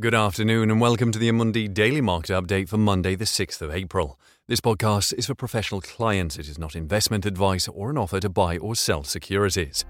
Good afternoon and welcome to the Amundi Daily Market Update for Monday, the 6th of April. This podcast is for professional clients. It is not investment advice or an offer to buy or sell securities.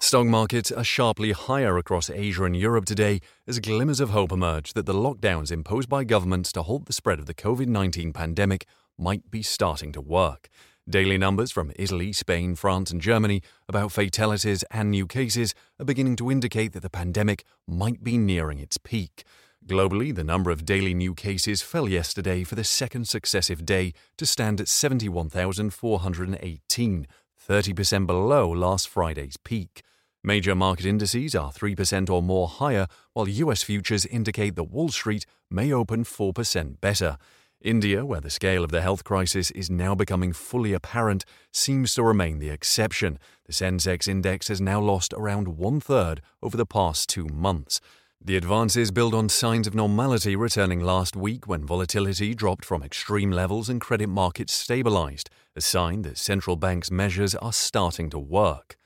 Stock markets are sharply higher across Asia and Europe today as glimmers of hope emerge that the lockdowns imposed by governments to halt the spread of the COVID 19 pandemic might be starting to work. Daily numbers from Italy, Spain, France, and Germany about fatalities and new cases are beginning to indicate that the pandemic might be nearing its peak. Globally, the number of daily new cases fell yesterday for the second successive day to stand at 71,418, 30% below last Friday's peak. Major market indices are 3% or more higher, while US futures indicate that Wall Street may open 4% better. India, where the scale of the health crisis is now becoming fully apparent, seems to remain the exception. The Sensex index has now lost around one third over the past two months. The advances build on signs of normality returning last week when volatility dropped from extreme levels and credit markets stabilized, a sign that central banks' measures are starting to work.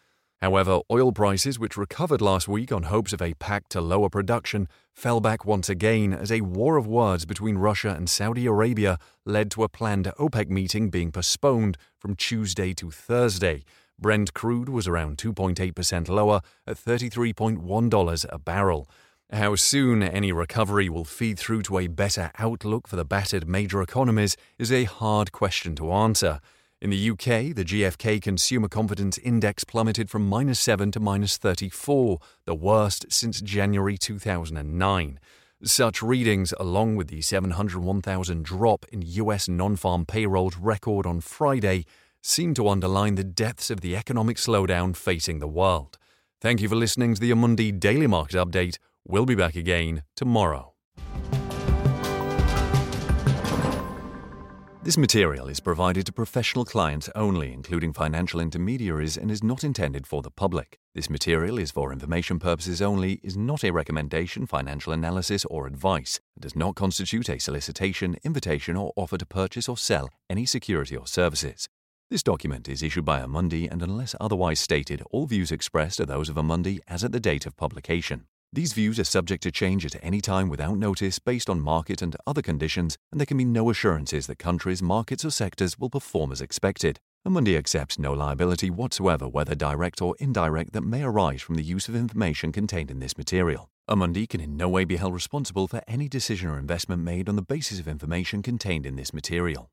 However, oil prices, which recovered last week on hopes of a pact to lower production, fell back once again as a war of words between Russia and Saudi Arabia led to a planned OPEC meeting being postponed from Tuesday to Thursday. Brent crude was around 2.8% lower at $33.1 a barrel. How soon any recovery will feed through to a better outlook for the battered major economies is a hard question to answer. In the UK, the GfK Consumer Confidence Index plummeted from minus 7 to minus 34, the worst since January 2009. Such readings, along with the 701,000 drop in US non farm payrolls record on Friday, seem to underline the depths of the economic slowdown facing the world. Thank you for listening to the Amundi Daily Market Update. We'll be back again tomorrow. This material is provided to professional clients only, including financial intermediaries, and is not intended for the public. This material is for information purposes only, is not a recommendation, financial analysis, or advice, and does not constitute a solicitation, invitation, or offer to purchase or sell any security or services. This document is issued by Amundi, and unless otherwise stated, all views expressed are those of Amundi as at the date of publication. These views are subject to change at any time without notice based on market and other conditions, and there can be no assurances that countries, markets, or sectors will perform as expected. Amundi accepts no liability whatsoever, whether direct or indirect, that may arise from the use of information contained in this material. Amundi can in no way be held responsible for any decision or investment made on the basis of information contained in this material.